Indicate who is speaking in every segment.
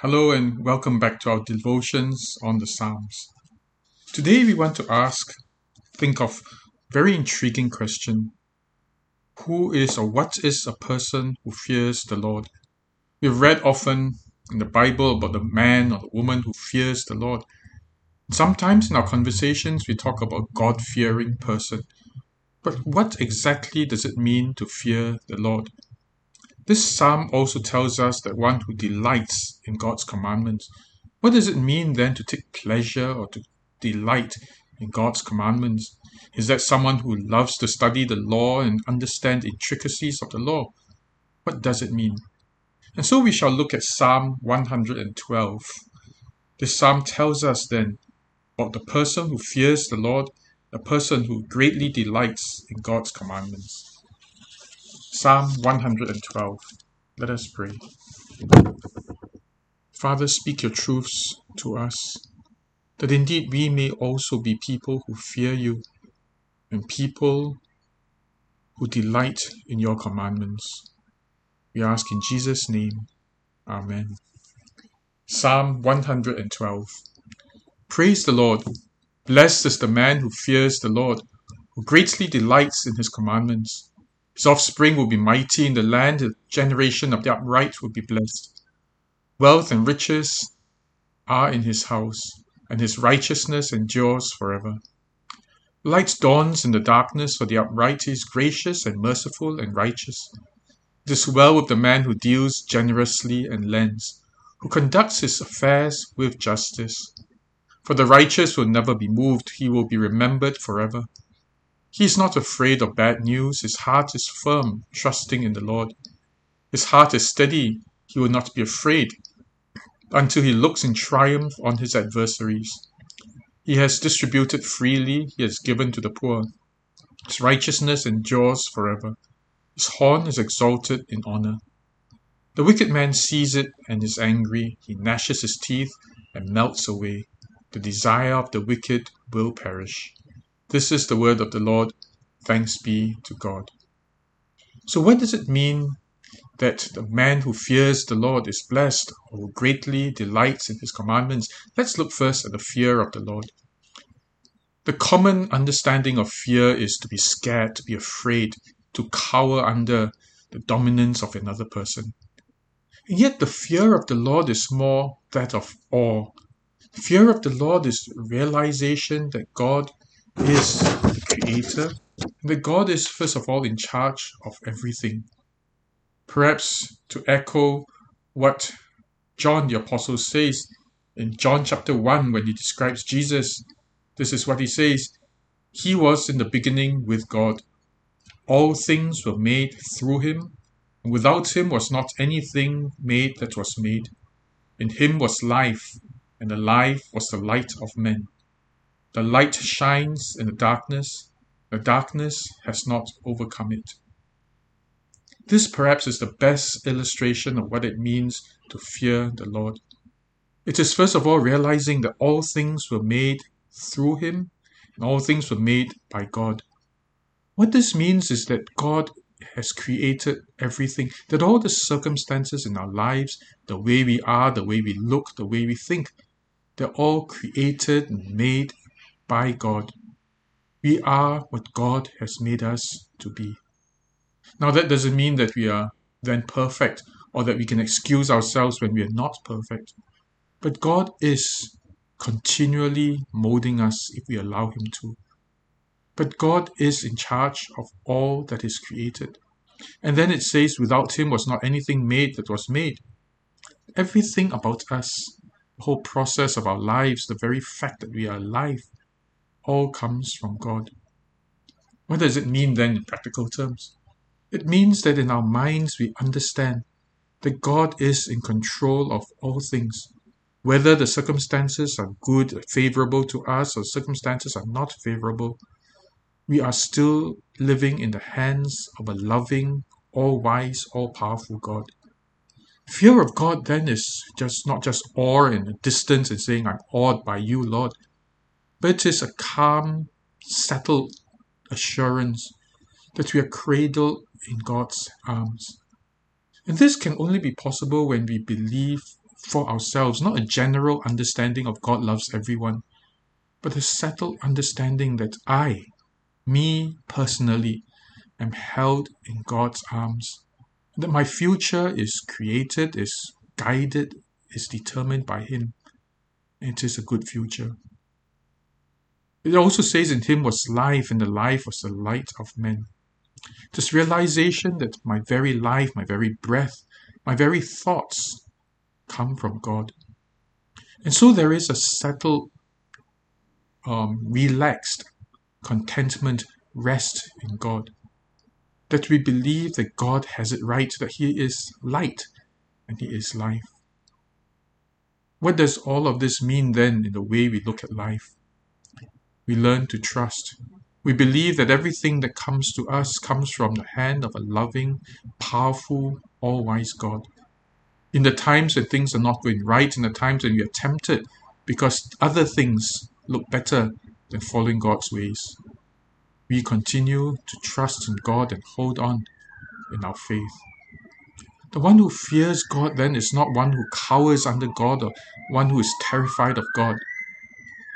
Speaker 1: Hello and welcome back to our devotions on the Psalms. Today we want to ask, think of very intriguing question. Who is or what is a person who fears the Lord? We've read often in the Bible about the man or the woman who fears the Lord. Sometimes in our conversations we talk about God-fearing person. But what exactly does it mean to fear the Lord? This psalm also tells us that one who delights in God's commandments. What does it mean then to take pleasure or to delight in God's commandments? Is that someone who loves to study the law and understand the intricacies of the law? What does it mean? And so we shall look at Psalm 112. This psalm tells us then about the person who fears the Lord, a person who greatly delights in God's commandments. Psalm 112. Let us pray. Father, speak your truths to us, that indeed we may also be people who fear you and people who delight in your commandments. We ask in Jesus' name. Amen. Psalm 112. Praise the Lord. Blessed is the man who fears the Lord, who greatly delights in his commandments. His offspring will be mighty in the land, the generation of the upright will be blessed. Wealth and riches are in his house, and his righteousness endures forever. Light dawns in the darkness for the upright. He is gracious and merciful and righteous. It is well with the man who deals generously and lends, who conducts his affairs with justice. For the righteous will never be moved, he will be remembered forever. He is not afraid of bad news. His heart is firm, trusting in the Lord. His heart is steady. He will not be afraid until he looks in triumph on his adversaries. He has distributed freely, he has given to the poor. His righteousness endures forever. His horn is exalted in honor. The wicked man sees it and is angry. He gnashes his teeth and melts away. The desire of the wicked will perish. This is the word of the Lord. Thanks be to God. So, what does it mean that the man who fears the Lord is blessed or greatly delights in his commandments? Let's look first at the fear of the Lord. The common understanding of fear is to be scared, to be afraid, to cower under the dominance of another person. And yet, the fear of the Lord is more that of awe. Fear of the Lord is realization that God is the creator, and that God is, first of all, in charge of everything. Perhaps to echo what John the Apostle says in John chapter 1 when he describes Jesus, this is what he says He was in the beginning with God. All things were made through him, and without him was not anything made that was made. In him was life, and the life was the light of men. The light shines in the darkness, the darkness has not overcome it. This perhaps is the best illustration of what it means to fear the Lord. It is first of all realizing that all things were made through Him and all things were made by God. What this means is that God has created everything, that all the circumstances in our lives, the way we are, the way we look, the way we think, they're all created and made by God. We are what God has made us to be. Now, that doesn't mean that we are then perfect or that we can excuse ourselves when we are not perfect. But God is continually molding us if we allow Him to. But God is in charge of all that is created. And then it says, without Him was not anything made that was made. Everything about us, the whole process of our lives, the very fact that we are alive, all comes from God. What does it mean then in practical terms? It means that in our minds we understand that God is in control of all things. Whether the circumstances are good, favorable to us, or circumstances are not favorable, we are still living in the hands of a loving, all wise, all powerful God. Fear of God then is just not just awe and distance and saying, I'm awed by you, Lord, but it is a calm, settled assurance that we are cradled in God's arms. And this can only be possible when we believe for ourselves, not a general understanding of God loves everyone, but a settled understanding that I, me personally, am held in God's arms, that my future is created, is guided, is determined by Him. It is a good future. It also says in Him was life, and the life was the light of men. This realization that my very life, my very breath, my very thoughts come from God. And so there is a settled, um, relaxed contentment, rest in God. That we believe that God has it right, that He is light and He is life. What does all of this mean then in the way we look at life? We learn to trust. We believe that everything that comes to us comes from the hand of a loving, powerful, all wise God. In the times when things are not going right, in the times when we are tempted because other things look better than following God's ways, we continue to trust in God and hold on in our faith. The one who fears God then is not one who cowers under God or one who is terrified of God.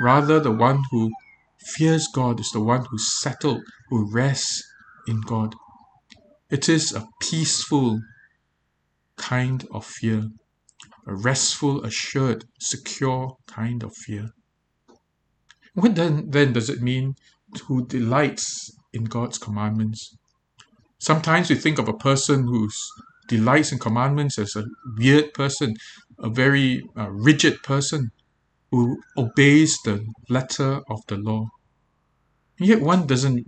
Speaker 1: Rather, the one who fears God is the one who's settled, who rests in God. It is a peaceful kind of fear, a restful, assured, secure kind of fear. What then, then does it mean who delights in God's commandments? Sometimes we think of a person who delights in commandments as a weird person, a very uh, rigid person who obeys the letter of the law. Yet one doesn't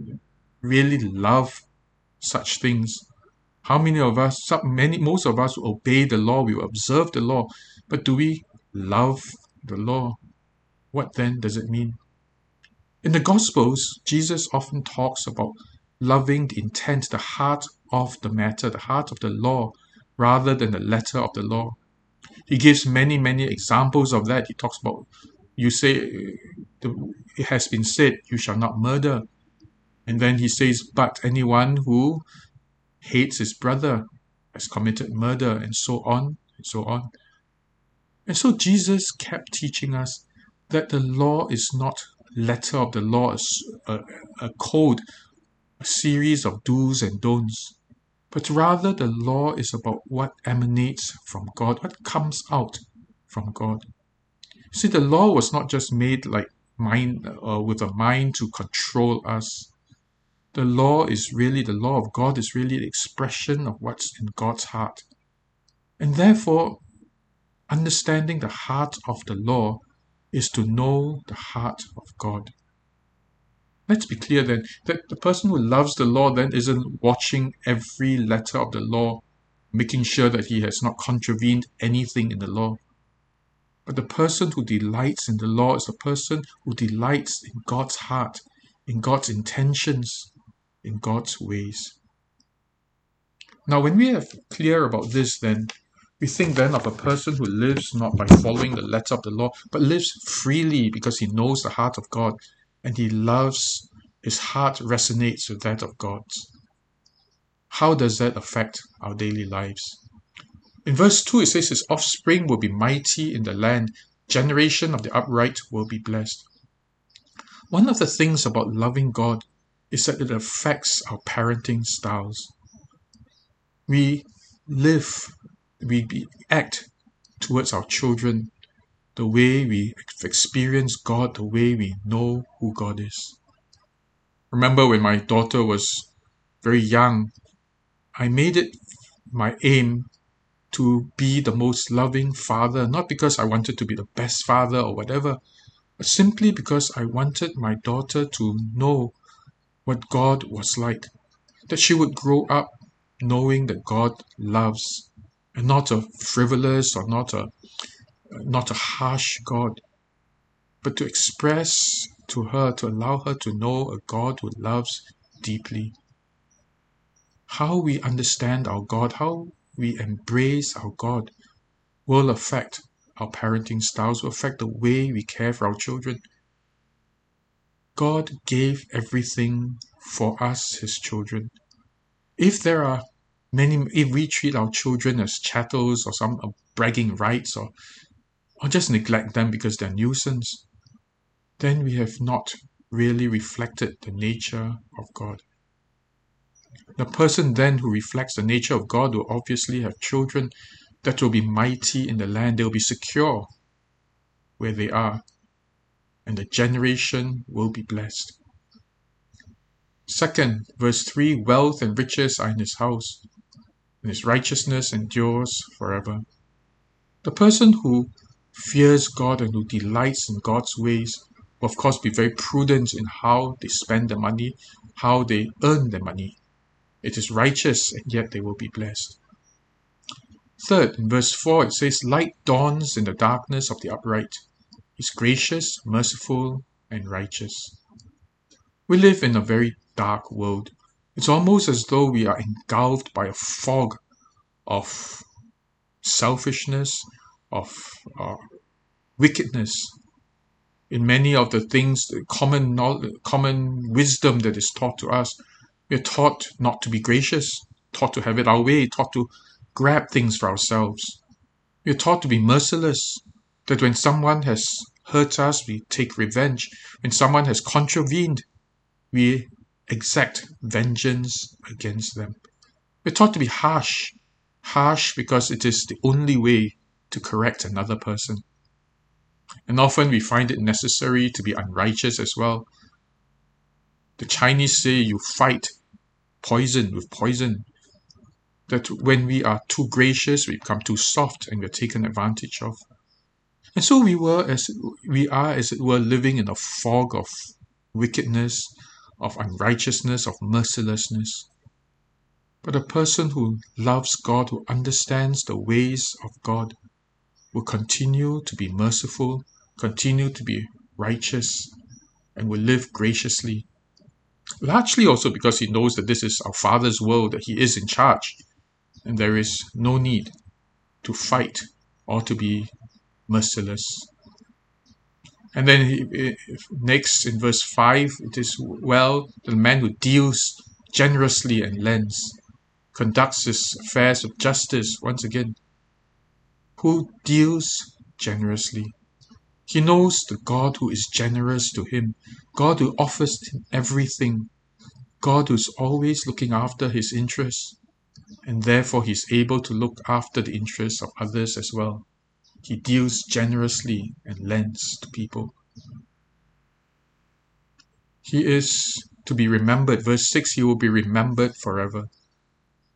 Speaker 1: really love such things. How many of us, some, many, most of us obey the law, we observe the law, but do we love the law? What then does it mean? In the Gospels, Jesus often talks about loving the intent, the heart of the matter, the heart of the law, rather than the letter of the law. He gives many, many examples of that. He talks about, you say, it has been said, you shall not murder. And then he says, but anyone who hates his brother has committed murder, and so on, and so on. And so Jesus kept teaching us that the law is not letter of the law, a, a code a series of do's and don'ts, but rather the law is about what emanates from God, what comes out from God. See, the law was not just made like mind uh, with a mind to control us. The law is really the law of God is really the expression of what's in God's heart. And therefore, understanding the heart of the law is to know the heart of God. Let's be clear then that the person who loves the law then isn't watching every letter of the law, making sure that he has not contravened anything in the law. But the person who delights in the law is the person who delights in God's heart, in God's intentions, in God's ways. Now, when we are clear about this, then we think then of a person who lives not by following the letter of the law, but lives freely because he knows the heart of God and he loves, his heart resonates with that of God's. How does that affect our daily lives? In verse 2, it says, His offspring will be mighty in the land, generation of the upright will be blessed. One of the things about loving God is that it affects our parenting styles. We live, we act towards our children the way we experience God, the way we know who God is. Remember when my daughter was very young, I made it my aim to be the most loving father, not because I wanted to be the best father or whatever, but simply because I wanted my daughter to know what God was like, that she would grow up knowing that God loves, and not a frivolous or not a not a harsh God, but to express to her, to allow her to know a God who loves deeply. How we understand our God, how we embrace our God, will affect our parenting styles, will affect the way we care for our children. God gave everything for us, His children. If there are Many, if we treat our children as chattels or some uh, bragging rights or, or just neglect them because they're nuisance, then we have not really reflected the nature of God. The person then who reflects the nature of God will obviously have children that will be mighty in the land. They'll be secure where they are, and the generation will be blessed. Second, verse 3 Wealth and riches are in his house, and his righteousness endures forever. The person who fears God and who delights in God's ways will, of course, be very prudent in how they spend their money, how they earn their money. It is righteous, and yet they will be blessed. Third, in verse 4, it says, Light dawns in the darkness of the upright. He's gracious, merciful, and righteous. We live in a very dark world. It's almost as though we are engulfed by a fog of selfishness, of uh, wickedness. In many of the things, the common common wisdom that is taught to us, we're taught not to be gracious, taught to have it our way, taught to grab things for ourselves. We're taught to be merciless, that when someone has hurt us, we take revenge. When someone has contravened, we exact vengeance against them. We're taught to be harsh, harsh because it is the only way to correct another person. And often we find it necessary to be unrighteous as well. The Chinese say you fight poison with poison. That when we are too gracious, we become too soft and we're taken advantage of. And so we were as we are as it were living in a fog of wickedness, of unrighteousness, of mercilessness. But a person who loves God, who understands the ways of God, will continue to be merciful, continue to be righteous, and will live graciously largely also because he knows that this is our Father's world, that he is in charge, and there is no need to fight or to be merciless. And then he, next in verse 5, it is well the man who deals generously and lends, conducts his affairs with justice, once again, who deals generously. He knows the God who is generous to him, God who offers him everything, God who's always looking after his interests, and therefore he's able to look after the interests of others as well. He deals generously and lends to people. He is to be remembered. Verse 6 He will be remembered forever.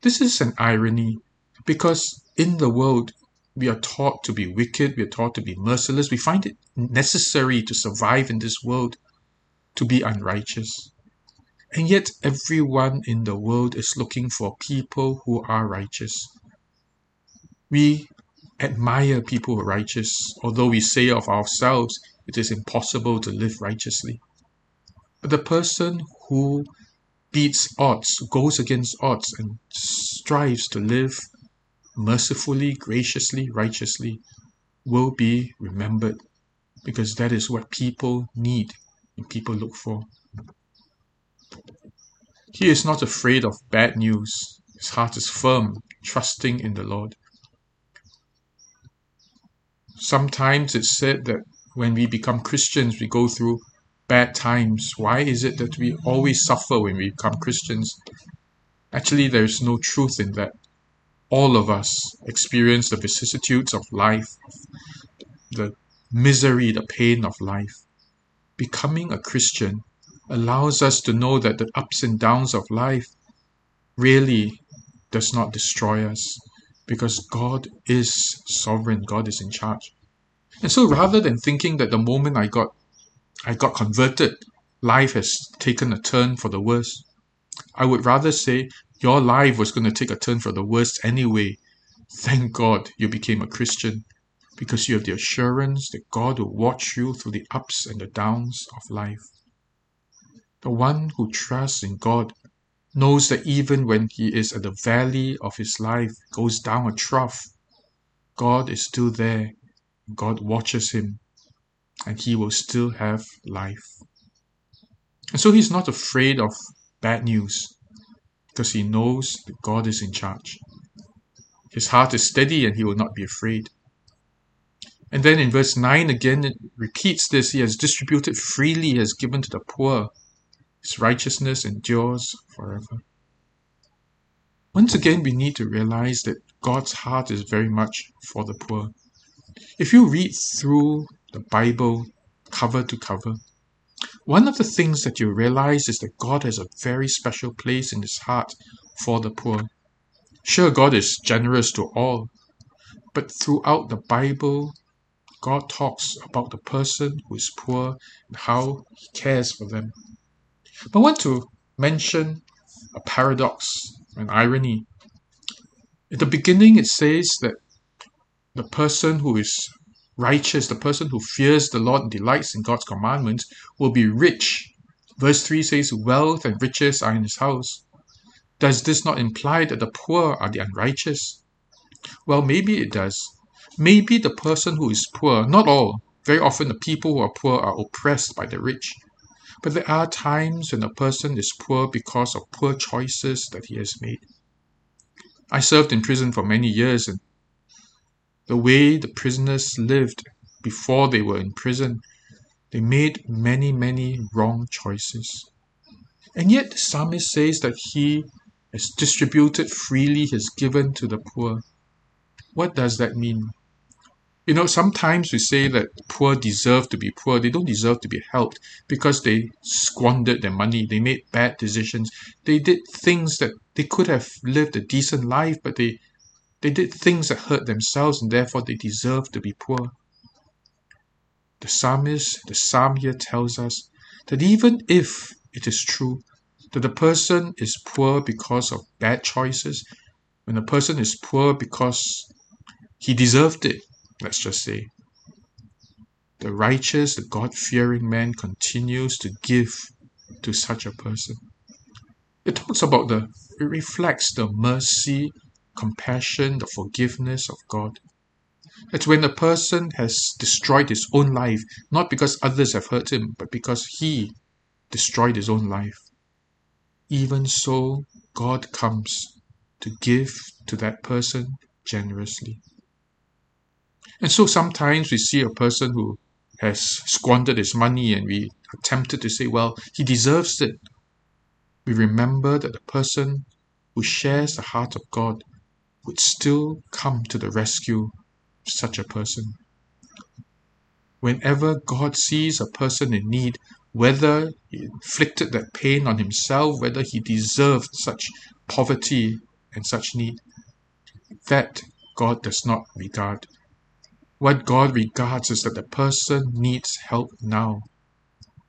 Speaker 1: This is an irony because in the world we are taught to be wicked, we are taught to be merciless. We find it necessary to survive in this world to be unrighteous. And yet, everyone in the world is looking for people who are righteous. We admire people who are righteous, although we say of ourselves it is impossible to live righteously. But the person who beats odds, goes against odds, and strives to live mercifully, graciously, righteously, will be remembered because that is what people need and people look for. He is not afraid of bad news. His heart is firm, trusting in the Lord. Sometimes it's said that when we become Christians, we go through bad times. Why is it that we always suffer when we become Christians? Actually, there is no truth in that all of us experience the vicissitudes of life, the misery, the pain of life. Becoming a Christian allows us to know that the ups and downs of life really does not destroy us because God is sovereign, God is in charge. And so rather than thinking that the moment I got I got converted, life has taken a turn for the worse, I would rather say your life was going to take a turn for the worst anyway. Thank God you became a Christian because you have the assurance that God will watch you through the ups and the downs of life. The one who trusts in God knows that even when he is at the valley of his life, goes down a trough, God is still there. God watches him, and he will still have life. And so he's not afraid of bad news. Because he knows that God is in charge. His heart is steady and he will not be afraid. And then in verse 9 again, it repeats this He has distributed freely, He has given to the poor. His righteousness endures forever. Once again, we need to realize that God's heart is very much for the poor. If you read through the Bible cover to cover, one of the things that you realize is that God has a very special place in his heart for the poor. Sure, God is generous to all, but throughout the Bible, God talks about the person who is poor and how he cares for them. I want to mention a paradox, an irony. At the beginning, it says that the person who is righteous, the person who fears the Lord and delights in God's commandments, will be rich. Verse 3 says, Wealth and riches are in his house. Does this not imply that the poor are the unrighteous? Well, maybe it does. Maybe the person who is poor, not all, very often the people who are poor are oppressed by the rich. But there are times when a person is poor because of poor choices that he has made. I served in prison for many years, and the way the prisoners lived before they were in prison, they made many, many wrong choices. And yet the psalmist says that he has distributed freely, has given to the poor. What does that mean? You know, sometimes we say that poor deserve to be poor. They don't deserve to be helped because they squandered their money. They made bad decisions. They did things that they could have lived a decent life, but they, they did things that hurt themselves and therefore they deserve to be poor. The psalmist, the psalm here tells us that even if it is true that the person is poor because of bad choices, when a person is poor because he deserved it, let's just say. The righteous, the God fearing man continues to give to such a person. It talks about the, it reflects the mercy, compassion, the forgiveness of God. It's when a person has destroyed his own life, not because others have hurt him, but because he destroyed his own life. Even so, God comes to give to that person generously. And so sometimes we see a person who has squandered his money and we are tempted to say, well, he deserves it. We remember that the person who shares the heart of God would still come to the rescue of such a person. Whenever God sees a person in need, whether he inflicted that pain on himself, whether he deserved such poverty and such need, that God does not regard. What God regards is that the person needs help now,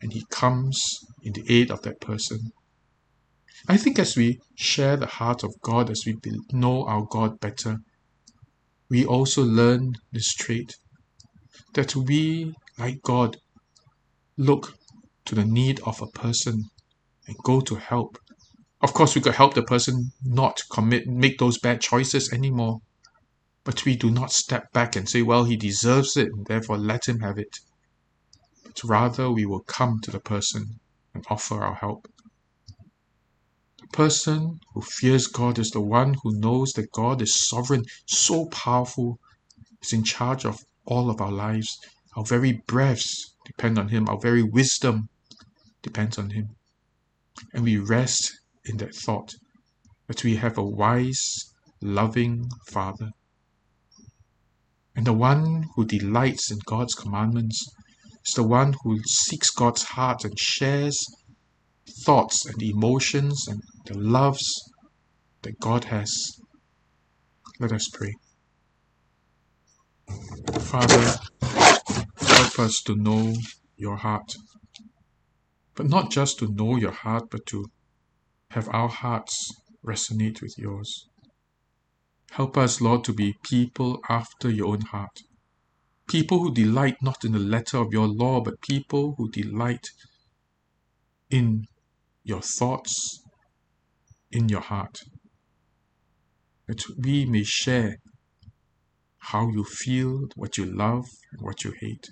Speaker 1: and He comes in the aid of that person. I think as we share the heart of God, as we know our God better, we also learn this trait that we, like God, look to the need of a person and go to help. Of course, we could help the person not commit, make those bad choices anymore. But we do not step back and say, well, he deserves it, and therefore let him have it. But rather, we will come to the person and offer our help. Person who fears God is the one who knows that God is sovereign, so powerful, is in charge of all of our lives. Our very breaths depend on Him, our very wisdom depends on Him. And we rest in that thought that we have a wise, loving Father and the one who delights in God's commandments is the one who seeks God's heart and shares thoughts and emotions and the loves that God has. Let us pray. Father, help us to know your heart. But not just to know your heart, but to have our hearts resonate with yours. Help us, Lord, to be people after your own heart. People who delight not in the letter of your law, but people who delight in your thoughts, in your heart. That we may share how you feel, what you love, what you hate.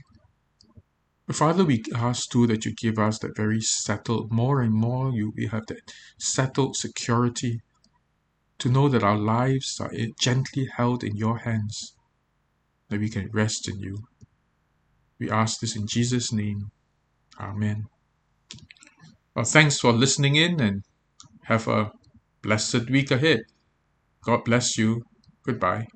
Speaker 1: Father, we ask too that you give us that very settled, more and more you we have that settled security to know that our lives are gently held in your hands, that we can rest in you. We ask this in Jesus' name. Amen. Well, thanks for listening in and have a blessed week ahead. God bless you. Goodbye.